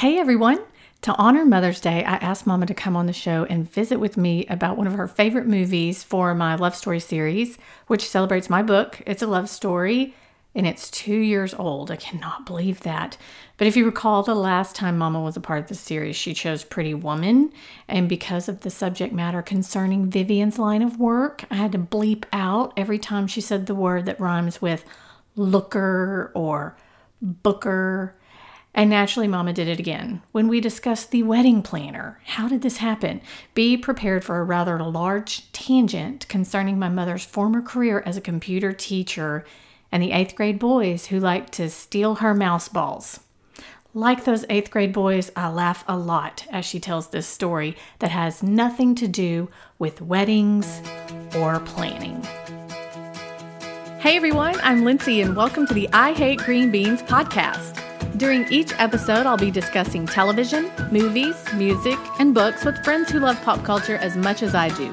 Hey everyone! To honor Mother's Day, I asked Mama to come on the show and visit with me about one of her favorite movies for my love story series, which celebrates my book. It's a love story and it's two years old. I cannot believe that. But if you recall, the last time Mama was a part of the series, she chose Pretty Woman. And because of the subject matter concerning Vivian's line of work, I had to bleep out every time she said the word that rhymes with looker or booker. And naturally, Mama did it again. When we discussed the wedding planner, how did this happen? Be prepared for a rather large tangent concerning my mother's former career as a computer teacher and the eighth grade boys who liked to steal her mouse balls. Like those eighth grade boys, I laugh a lot as she tells this story that has nothing to do with weddings or planning. Hey everyone, I'm Lindsay, and welcome to the I Hate Green Beans podcast. During each episode, I'll be discussing television, movies, music, and books with friends who love pop culture as much as I do.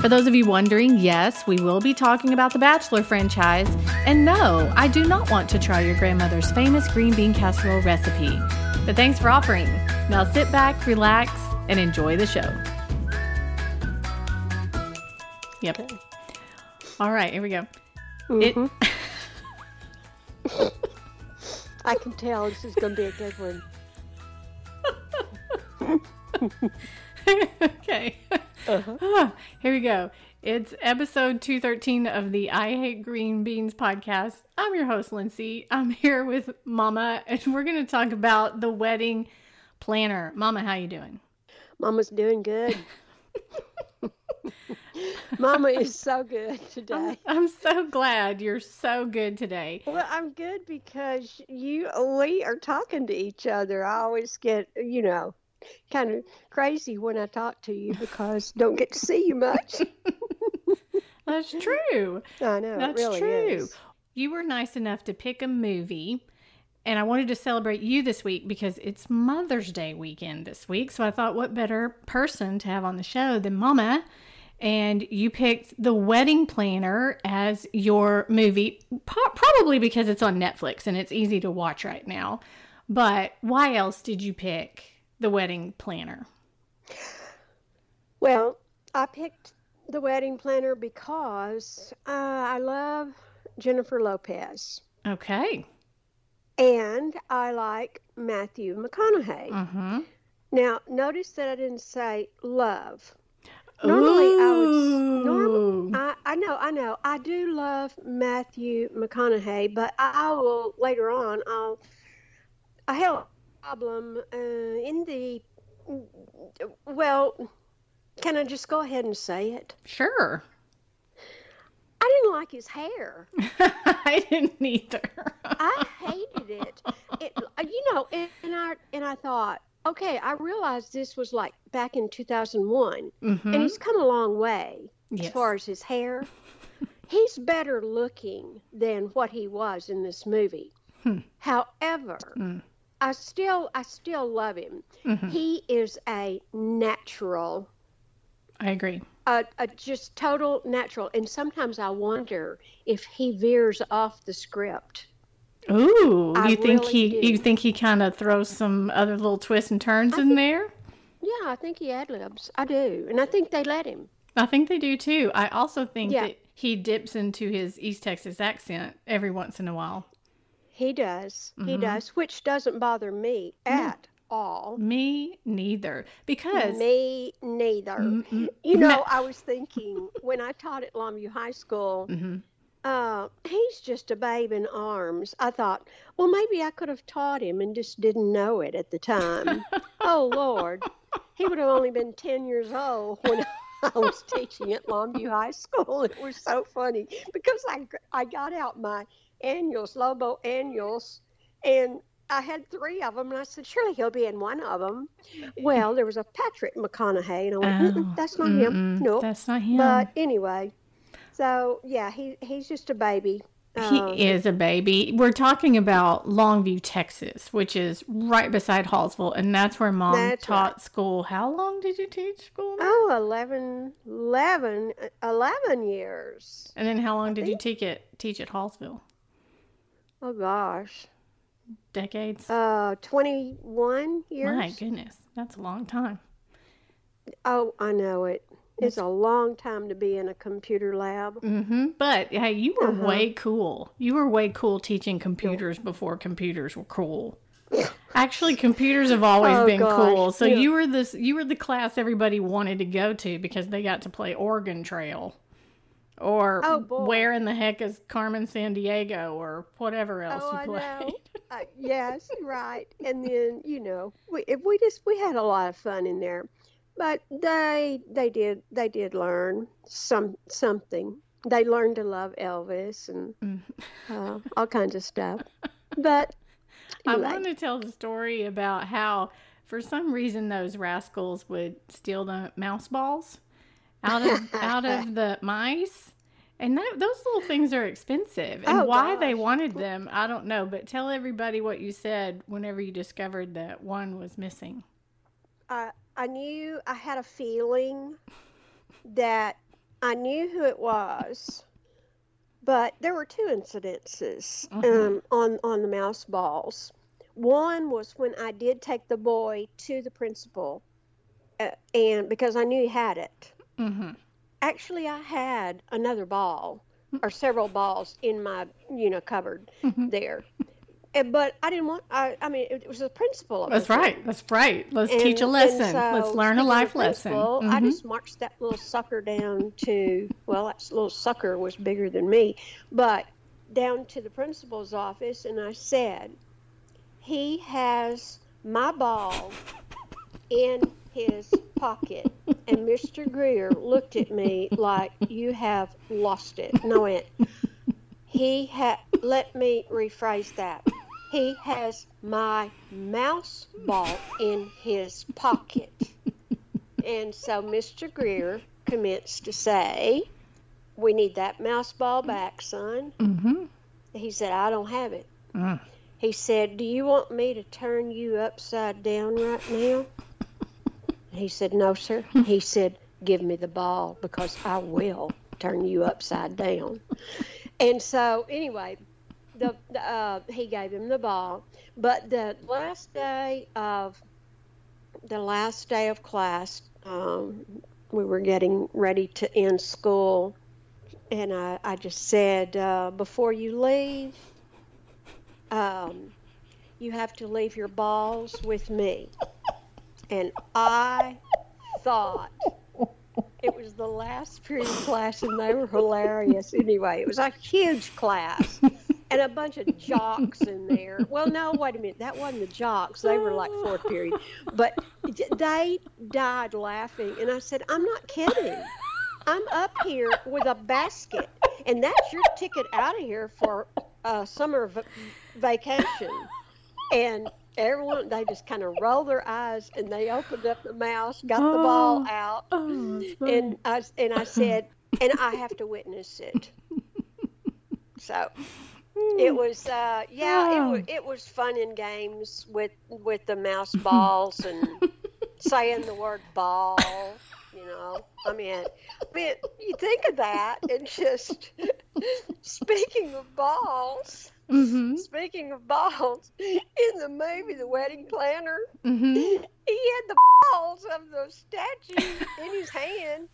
For those of you wondering, yes, we will be talking about the Bachelor franchise. And no, I do not want to try your grandmother's famous green bean casserole recipe. But thanks for offering. Now sit back, relax, and enjoy the show. Yep. Okay. All right, here we go. Mhm. I can tell this is going to be a good one. Okay. Uh-huh. Ah, Here we go. It's episode 213 of the I Hate Green Beans podcast. I'm your host, Lindsay. I'm here with Mama, and we're going to talk about the wedding planner. Mama, how you doing? Mama's doing good. Mama is so good I'm, today. I'm so glad you're so good today. Well, I'm good because you we are talking to each other. I always get, you know, kind of crazy when I talk to you because don't get to see you much. That's true. I know, That's really true. is. You were nice enough to pick a movie, and I wanted to celebrate you this week because it's Mother's Day weekend this week. So I thought, what better person to have on the show than Mama? And you picked The Wedding Planner as your movie, probably because it's on Netflix and it's easy to watch right now. But why else did you pick The Wedding Planner? Well, I picked the wedding planner because uh, I love Jennifer Lopez. Okay. And I like Matthew McConaughey. Mm-hmm. Now, notice that I didn't say love. Normally, I would. Ooh. Norm, I, I know, I know. I do love Matthew McConaughey, but I will later on. I'll. I have a problem uh, in the. Well, can I just go ahead and say it? Sure. I didn't like his hair. I didn't either. I hated it. It, you know, and, and I and I thought, okay, I realized this was like back in 2001, Mhm. and he's come a long way Yes. as far as his hair. he's better looking than what he was in this movie. Hmm. However, Mm. I still I still love him. Mhm. He is a natural I agree. a, a just total natural and sometimes I wonder if he veers off the script. Ooh, I you think really he do. you think he kind of throws some other little twists and turns I in think- there? Yeah, I think he ad libs. I do. And I think they let him. I think they do too. I also think Yeah. that he dips into his East Texas accent every once in a while. He does. He Mhm. does, which doesn't bother me at all. Me neither, because Me neither. Mm, mm, You know, I was thinking when I taught at Longview High School, Mhm. Uh, he's just a babe in arms. I thought, well, maybe I could have taught him and just didn't know it at the time. oh, Lord. He would have only been 10 years old when I was teaching at Longview High School. It was so funny because I, I got out my annuals, Lobo annuals, and I had three of them, and I said, surely he'll be in one of them. Well, there was a Patrick McConaughey, and I went, Oh, that's not him. mm-mm, No. that's not him. But anyway, so yeah, he he's just a baby. He Um, is a baby. We're talking about Longview, Texas, which is right beside Hallsville, and that's where Mom That's taught right. school. How long did you teach school? there? Oh, 11, 11, 11 years. And then how long did you teach it teach at Hallsville? Oh gosh, decades? Uh, 21 years. My goodness, that's a long time. Oh, I know it. It's a long time to be in a computer lab. Mm-hmm. But hey, you were Uh-huh. way cool. You were way cool teaching computers before computers were cool. Actually, computers have always Oh, been gosh, cool. So yeah. you were this. You were the class everybody wanted to go to because they got to play Oregon Trail, or Oh, where in the heck is Carmen Sandiego, or whatever else Oh, you played. Uh, yes, right. And then you know, we if we just we had a lot of fun in there, but they they did they did learn some something. They learned to love Elvis and Mm. uh, all kinds of stuff. But I want to tell the story about how, for some reason, those rascals would steal the mouse balls out of out of the mice, and that, those little things are expensive. And Oh, why they wanted them, I don't know. But tell everybody what you said whenever you discovered that one was missing. I I knew I had a feeling that I knew who it was, but there were two incidences Mhm. um, on on the mouse balls. One was when I did take the boy to the principal, uh, and because I knew he had it. hmm Actually, I had another ball or several balls in my you know cupboard Mhm. there. But I didn't want. I, I mean, it, was the principal. Of That's right. That's right. Let's And- teach a lesson. so, Let's learn a life lesson. principal, I mm-hmm. just marched that little sucker down to, well, that little sucker was bigger than me, but down to the principal's office, and I said, he has my ball in his pocket. And Mr. Greer looked at me like, you have lost it. No, I went, he had, let me rephrase that. He has my mouse ball in his pocket. And so Mr. Greer commenced to say, We need that mouse ball back, son. Mhm. He said, I don't have it. Mm. He said, Do you want me to turn you upside down right now? He said, No, sir. He said, Give me the ball because I will turn you upside down. And so, anyway, the, the uh, he gave him the ball. But the last day of the last day of class, um, we were getting ready to end school, and I, I just said, uh, before you leave, um, you have to leave your balls with me. And I thought it was the last period class, and they were hilarious. Anyway, it was a huge class and a bunch of jocks in there. Well, no, wait a minute. That wasn't the jocks. They were like fourth period. But they died laughing. And I said, I'm not kidding. I'm up here with a basket, and that's your ticket out of here for uh, summer v- vacation. And everyone, they just kind of rolled their eyes and they opened up the mouse, got the ball Oh. out, Oh, and I and I said, and I have to witness it. So it was, uh, yeah, it Oh. was it was fun in games with with the mouse balls and saying the word ball. You know, I mean, I mean, you think of that and just speaking of balls. Mhm. Speaking of balls, in the movie The Wedding Planner, Mhm. he had the balls of the statue in his hand.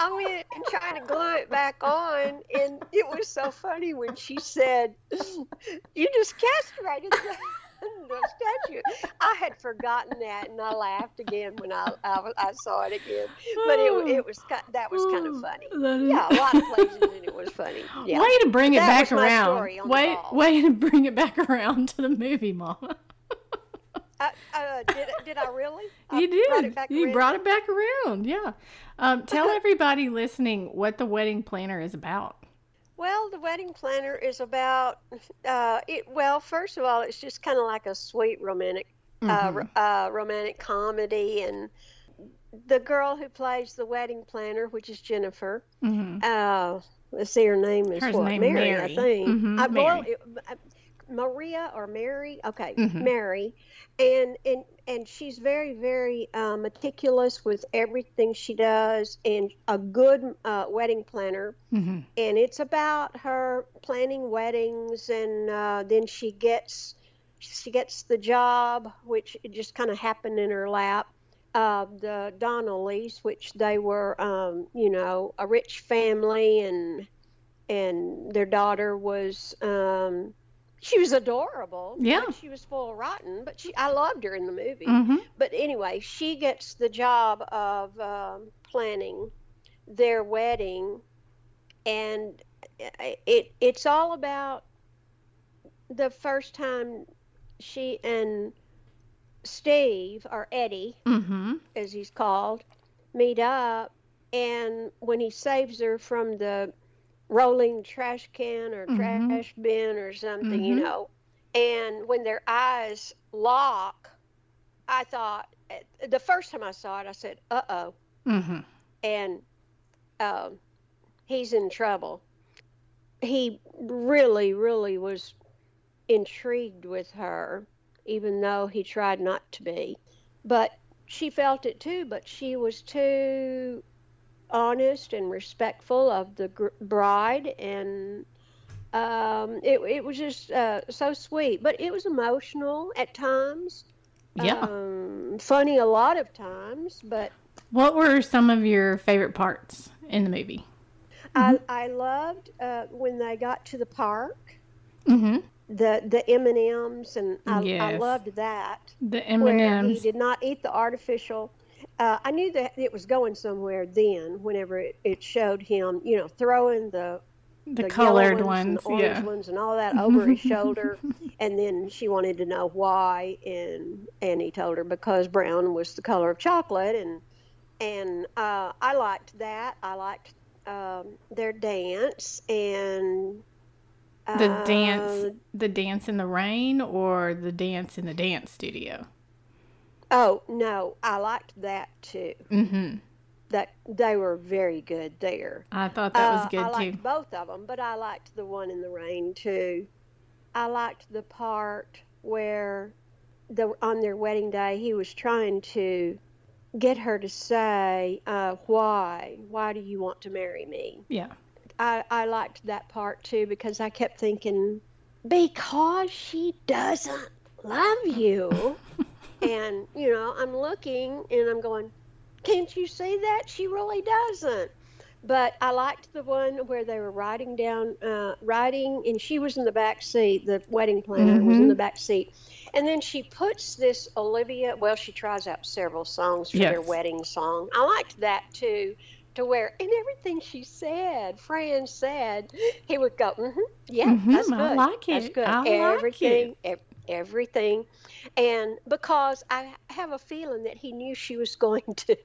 I mean, and trying to glue it back on, and it was so funny when she said, "You just castrated the, the statue." I had forgotten that, and I laughed again when I I, I saw it again. But it it was that was kind of oh, funny. Yeah, a lot of places, and it was funny. Yeah. Way to bring it That back around. story on the Way, way to bring it back around to the movie, Mama. Uh, uh, did did I really? I You brought did. back you around? brought it back around. Yeah. Um, tell everybody listening what the wedding planner is about. Well, the wedding planner is about uh, it. Well, first of all, it's just kind of like a sweet romantic, uh, Mhm. uh, romantic comedy, and the girl who plays the wedding planner, which is Jennifer. Mhm. Uh, let's see, her name is Hers what? name Mary, I Mary. think. Mhm, I, Mary. it- Maria or Mary? Okay, Mhm. Mary, and and and she's very very uh, meticulous with everything she does, and a good uh, wedding planner Mhm. and it's about her planning weddings and uh, then she gets she gets the job, which just kind of happened in her lap. Uh, the Donnellys, which they were, um, you know, a rich family, and and their daughter was, um, she was adorable. Yeah. But she was full of rotten, but she, I loved her in the movie. Mm-hmm. But anyway, she gets the job of um, planning their wedding, and it it's all about the first time she and Steve or Eddie, Mm-hmm. as he's called, meet up, and when he saves her from the rolling trash can or Mhm. trash bin or something, you Mhm. know, and when their eyes lock, I thought the first time I saw it, I said, "Uh oh," Mm-hmm. and um, he's in trouble. He really, really was intrigued with her, even though he tried not to be. But she felt it too, but she was too honest and respectful of the gr- bride, and um, it, it was just uh, so sweet. But it was emotional at times, Yeah. um, funny a lot of times, but what were some of your favorite parts in the movie? I, I loved uh, when they got to the park. Mm-hmm. the the M and M's, and I, I loved that. The M where and he did not eat the artificial. Uh, I knew that it was going somewhere then. Whenever it, it showed him, you know, throwing the The, yellow colored ones, ones. and the orange Yeah. ones, and all that over his shoulder, and then she wanted to know why, and and he told her because brown was the color of chocolate, and and uh, I liked that. I liked um, their dance and. The uh, dance, the dance in the rain, or the dance in the dance studio. Oh no, I liked that too. Mm-hmm. That they were very good there. I thought that was Uh, good I too. liked both of them, but I liked the one in the rain too. I liked the part where the on their wedding day he was trying to get her to say uh, why. Why do you want to marry me? Yeah. I, I liked that part too because I kept thinking, because she doesn't love you. and, you know, I'm looking and I'm going, can't you see that? She really doesn't. But I liked the one where they were riding down, uh, riding, and she was in the back seat. The wedding planner was in Mhm. the back seat. And then she puts this Olivia, well, she tries out several songs for their wedding song. I liked that too to where and everything she said, Fran said, he would go, mm-hmm, yeah, Mhm, that's good. I like That's it. good. I like everything, ev- everything, and because I have a feeling that he knew she was going to,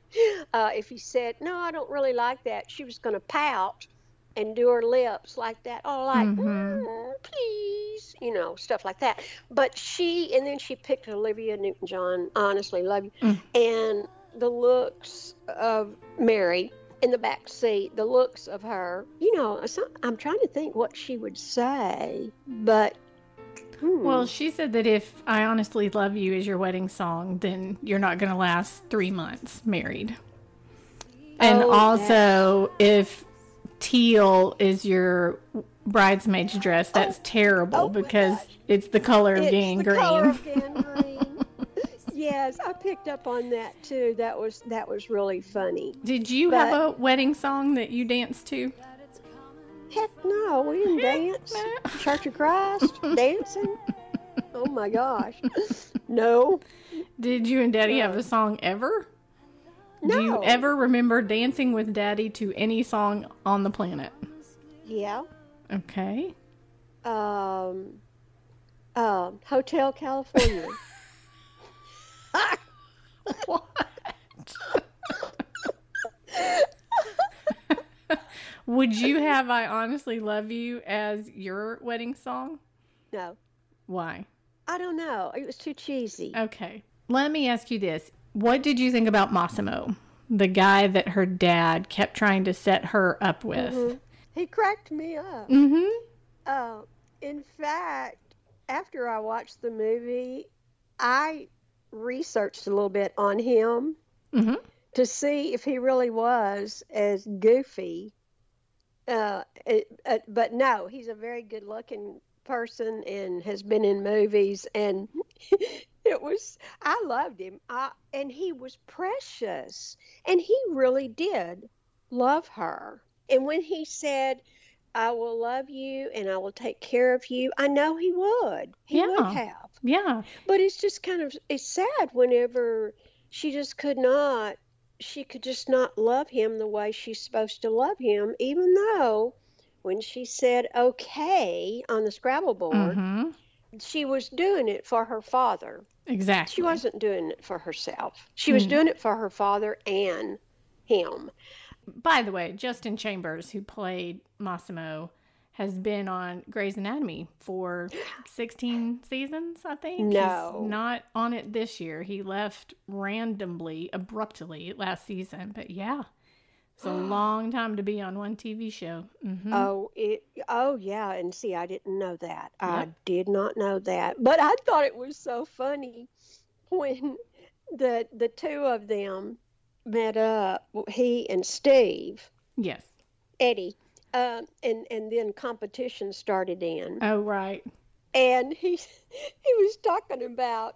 uh, if he said, no, I don't really like that, she was going to pout and do her lips like that, oh, like, Mhm. "Mm, please, you know, stuff like that. But she, and then she picked Olivia Newton-John. Honestly, love you, Mm. and the looks of Mary in the back seat, the looks of her, you know, I'm trying to think what she would say, but. Hmm. Well, she said that if I honestly love you is your wedding song, then you're not going to last three months married. And Oh, also, if teal is your bridesmaid's dress, that's terrible Oh because it's the color of gangrene. of gangrene. yes, I picked up on that too. That was that was really funny. Did you But- have a wedding song that you danced to? Heck no, we didn't dance. no. Church of Christ, dancing. Oh my gosh, no, Did you and Daddy have a song ever? no. Do you ever remember dancing with Daddy to any song on the planet? Yeah. Okay. Um. Um. Hotel California. What? Would you have I Honestly Love You as your wedding song? no, Why? I don't know. It was too cheesy. Okay. Let me ask you this. What did you think about Massimo? The guy that her dad kept trying to set her up with. Mhm. He cracked me up. Mm-hmm. Uh, in fact, after I watched the movie, I researched a little bit on him Mm-hmm. to see if he really was as goofy. Uh, it, uh, but no, he's a very good looking person and has been in movies and it was I loved him. I, and he was precious. And he really did love her. And when he said, I will love you and I will take care of you, I know he would. He Yeah. would have. Yeah. But it's just kind of it's sad whenever she just could not she could just not love him the way she's supposed to love him, even though when she said okay on the Scrabble board, hmm she was doing it for her father. Exactly. She wasn't doing it for herself. She was Mm. doing it for her father and him. By the way, Justin Chambers, who played Massimo, has been on Grey's Anatomy for 16 seasons, I think. No. He's not on it this year. He left randomly, abruptly last season. But yeah, it's a long time to be on one TV show. hmm Oh, it. Oh, yeah. And see, I didn't know that. I did not know that. But I thought it was so funny when the the two of them met up. He and Steve, Yes. Eddie, um, and and then competition started in. Oh, right. and he he was talking about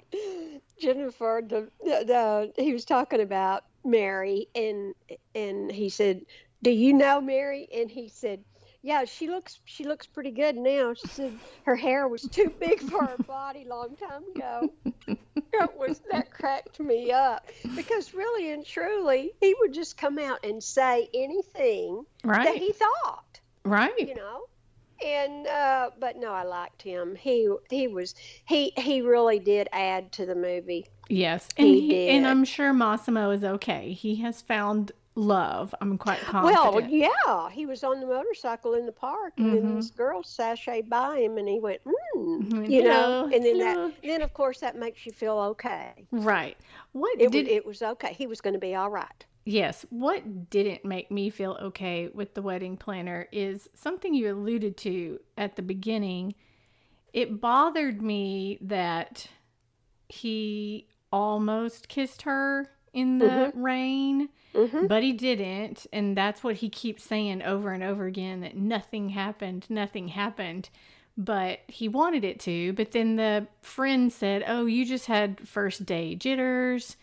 Jennifer the, the, the he was talking about Mary and and he said do you know Mary? And he said yeah she looks she looks pretty good now. She said her hair was too big for her body long time ago. It was that cracked me up. Because really and truly he would just come out and say anything that he thought Right. you know and uh but no i liked him he he was he he really did add to the movie Yes. And, He he, and. I'm sure Massimo is okay. He has found love. I'm quite confident. well yeah he was on the motorcycle in the park and then Mhm. this girl sashayed by him and he went mm, Mhm. you know and then hello. that then of course that makes you feel okay Right. What it did it was okay he was going to be all right Yes. What didn't make me feel okay with the wedding planner is something you alluded to at the beginning. It bothered me that he almost kissed her in the rain, hmm but he didn't. And that's what he keeps saying over and over again that nothing happened, nothing happened. But he wanted it to. But then the friend said, Oh, you just had first day jitters.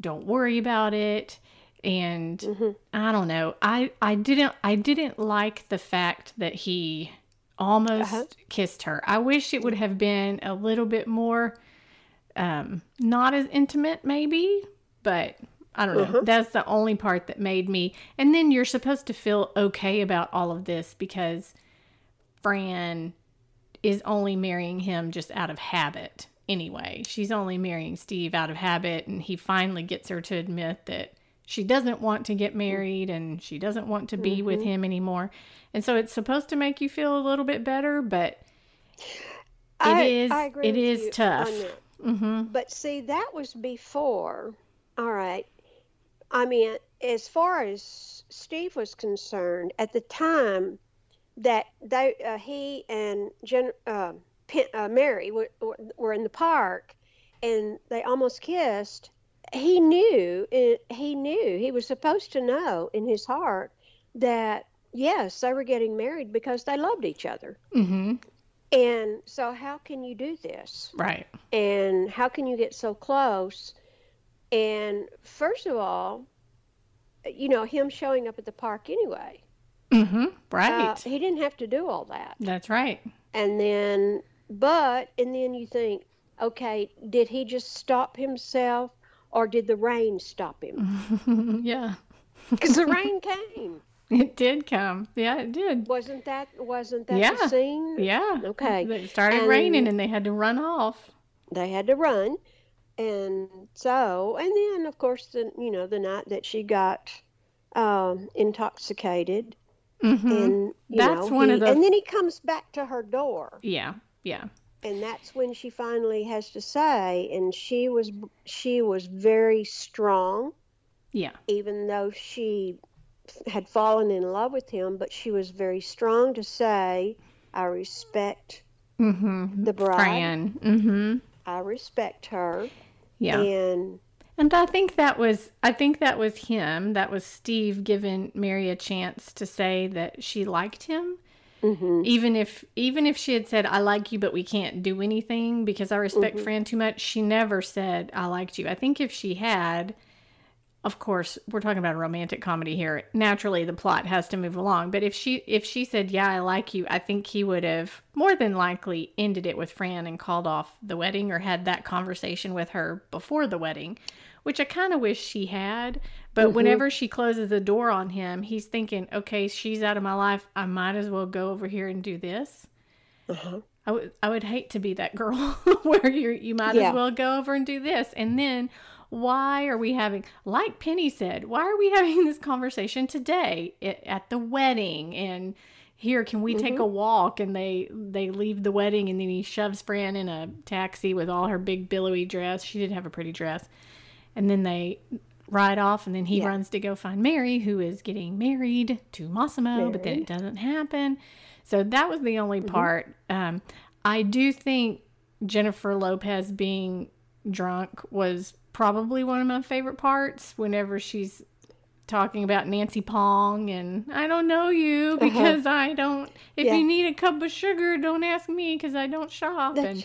Don't worry about it. And I don't know. I, I didn't I didn't like the fact that he almost Uh-huh. kissed her. I wish it would have been a little bit more um not as intimate maybe, but I don't know. That's the only part that made me. And then you're supposed to feel okay about all of this because Fran is only marrying him just out of habit anyway. She's only marrying Steve out of habit, and he finally gets her to admit that she doesn't want to get married and she doesn't want to be with him anymore. And so it's supposed to make you feel a little bit better, but I, is- I agree it is tough. on that. hmm But see, that was before. All right. I mean, as far as Steve was concerned, at the time that they, uh, he and Jen, uh, Pen, uh, Mary were- were in the park, and they almost kissed. He knew. He knew. He was supposed to know in his heart that yes, they were getting married because they loved each other. hmm And so, how can you do this? Right. and how can you get so close and first of all you know him showing up at the park anyway hmm uh, Right. he didn't have to do all that That's right. and then but and then you think okay did he just stop himself or did the rain stop him yeah. because the rain came It did come. Yeah, it did. wasn't that wasn't that Yeah. the scene Yeah. Okay. It started And- raining and they had to run off. they had to run and so and then of course the you know the night that she got um intoxicated hmm and That's know, one of he- the- and then he comes back to her door Yeah. Yeah. And that's when she finally has to say and she was she was very strong Yeah. even though she had fallen in love with him but she was very strong to say i respect Mm-hmm. the bride Fran. Mm-hmm. i respect her Yeah. and And I think that was I think that was him. That was Steve giving Mary a chance to say that she liked him. Mm-hmm. Even if even if she had said I like you but we can't do anything because I respect Mm-hmm. Fran too much, she never said I liked you. I think if she had of course, we're talking about a romantic comedy here. Naturally, the plot has to move along. But if she if she said, "Yeah, I like you," I think he would have more than likely ended it with Fran and called off the wedding or had that conversation with her before the wedding, which I kind of wish she had. But whenever she closes the door on him, he's thinking, "Okay, she's out of my life. I might as well go over here and do this." Uh-huh. I would I would hate to be that girl where you you might Yeah. as well go over and do this. And then why are we having like Penny said, why are we having this conversation today at, at the wedding and here can we take a walk and they they leave the wedding and then he shoves Fran in a taxi with all her big billowy dress. She did have a pretty dress. And then they ride off and then he Yeah. runs to go find Mary who is getting married to Massimo, but then it doesn't happen. So that was the only part. Um, I do think Jennifer Lopez being drunk was probably one of my favorite parts whenever she's talking about Nancy Pong and I don't know you because I don't if Yeah. you need a cup of sugar don't ask me because I don't shop and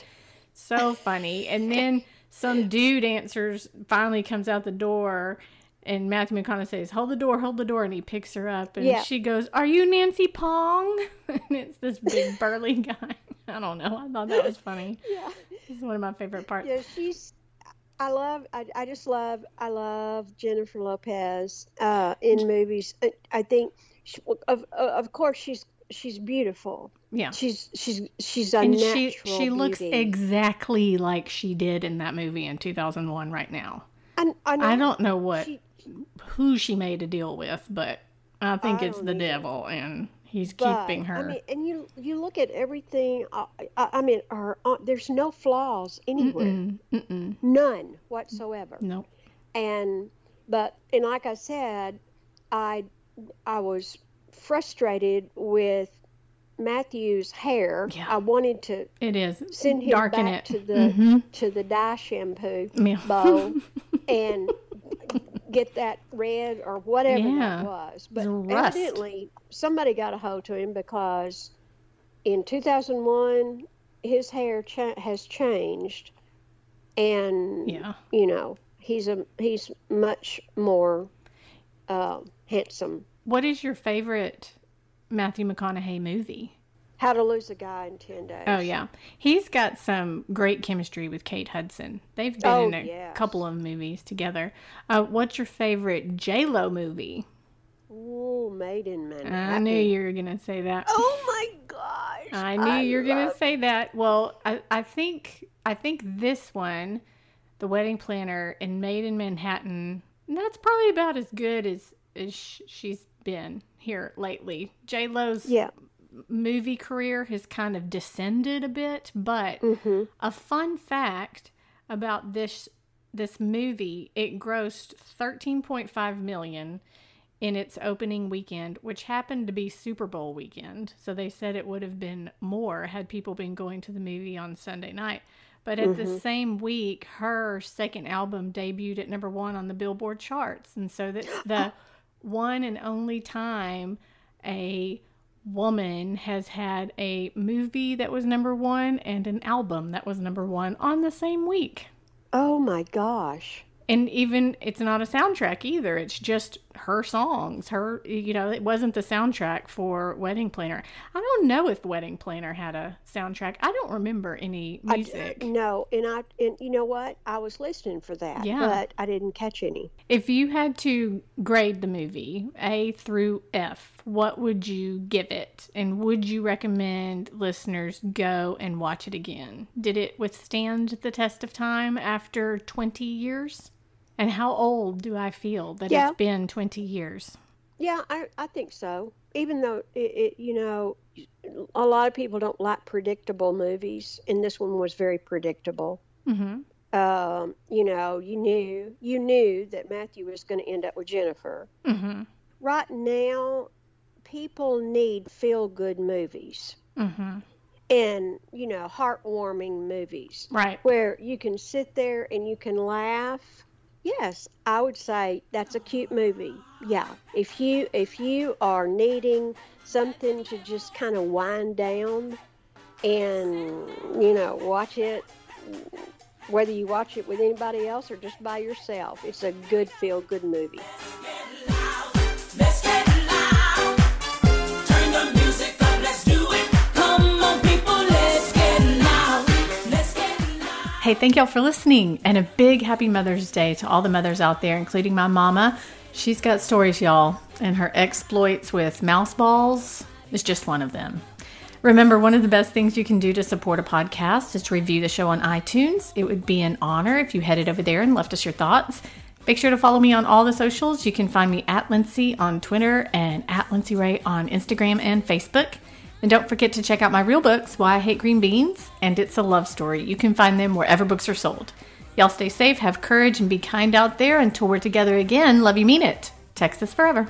so funny and then some dude answers finally comes out the door and Matthew McConaughey says hold the door hold the door and he picks her up and Yeah. she goes are you Nancy Pong and it's this big burly guy I don't know I thought that was funny Yeah. it's one of my favorite parts Yeah, she's. I love. I, I just love. I love Jennifer Lopez uh, in movies. I, I think, she, of of course, she's she's beautiful. yeah She's she's she's a and natural. she she looks exactly like she did in that movie in 2001 right now And, I, i don't know what she- who she made a deal with but i think I it's the devil and he's but, keeping her I mean, and you you look at everything. I, I, I mean, her, uh, there's no flaws anywhere, Mm-mm, mm-mm, none whatsoever. nope and but and like I said, I I was frustrated with Matthew's hair. Yeah. I wanted to it is send him darken back it to the Mhm. to the dye shampoo Yeah. bowl and get that red or whatever Yeah. that was. But It's rust. evidently somebody got a hold to him because in 2001 his hair cha- has changed and yeah you know he's a he's much more uh, handsome. What is your favorite matthew mcconaughey movie How to lose a guy in ten days. Oh yeah, he's got some great chemistry with Kate Hudson. They've been Oh, in a yes. couple of movies together. Uh, what's your favorite J Lo movie? Ooh, in Manhattan. I knew you were gonna say that. Oh my gosh! I knew you were gonna say that. Well, I, I think I think this one, The Wedding Planner and Maid in Manhattan, that's probably about as good as as sh- she's been here lately. J Lo's Yeah. movie career has kind of descended a bit, but Mm-hmm. a fun fact about this this movie, it grossed 13.5 million in its opening weekend, which happened to be Super Bowl weekend. So they said it would have been more had people been going to the movie on Sunday night. But at the same week, her second album debuted at number one on the Billboard charts. And so that's the one and only time a woman has had a movie that was number one and an album that was number one on the same week. Oh my gosh! And even it's not a soundtrack either. It's just her songs. Her, you know, it wasn't the soundtrack for Wedding Planner. I don't know if Wedding Planner had a soundtrack. I don't remember any I d- music. Uh, no, and I and you know what? I was listening for that, Yeah. but I didn't catch any. If you had to grade the movie A through F, what would you give it? And would you recommend listeners go and watch it again? Did it withstand the test of time after 20 years? And how old do I feel that Yeah. it's been 20 years? Yeah, I I think so. Even though it, it you know, a lot of people don't like predictable movies, and this one was very predictable. Mm-hmm. Um, you know, you knew you knew that Matthew was going to end up with Jennifer. Mm-hmm. Right now, people need feel good movies Mm-hmm and you know heartwarming movies Right. where you can sit there and you can laugh Yes, I would say that's a cute movie. Yeah, if you if you are needing something to just kind of wind down and you know watch it whether you watch it with anybody else or just by yourself it's a good feel good movie Hey, thank y'all for listening and a big happy Mother's Day to all the mothers out there, including my mama. She's got stories, y'all, and her exploits with mouse balls is just one of them. Remember, one of the best things you can do to support a podcast is to review the show on iTunes. It would be an honor if you headed over there and left us your thoughts. Make sure to follow me on all the socials. You can find me at Lindsay on Twitter and at Lindsay Ray on Instagram and Facebook. And don't forget to check out my real books, Why I Hate Green Beans and It's a Love Story. You can find them wherever books are sold. Y'all stay safe, have courage, and be kind out there. Until we're together again, love you, mean it. Texas forever.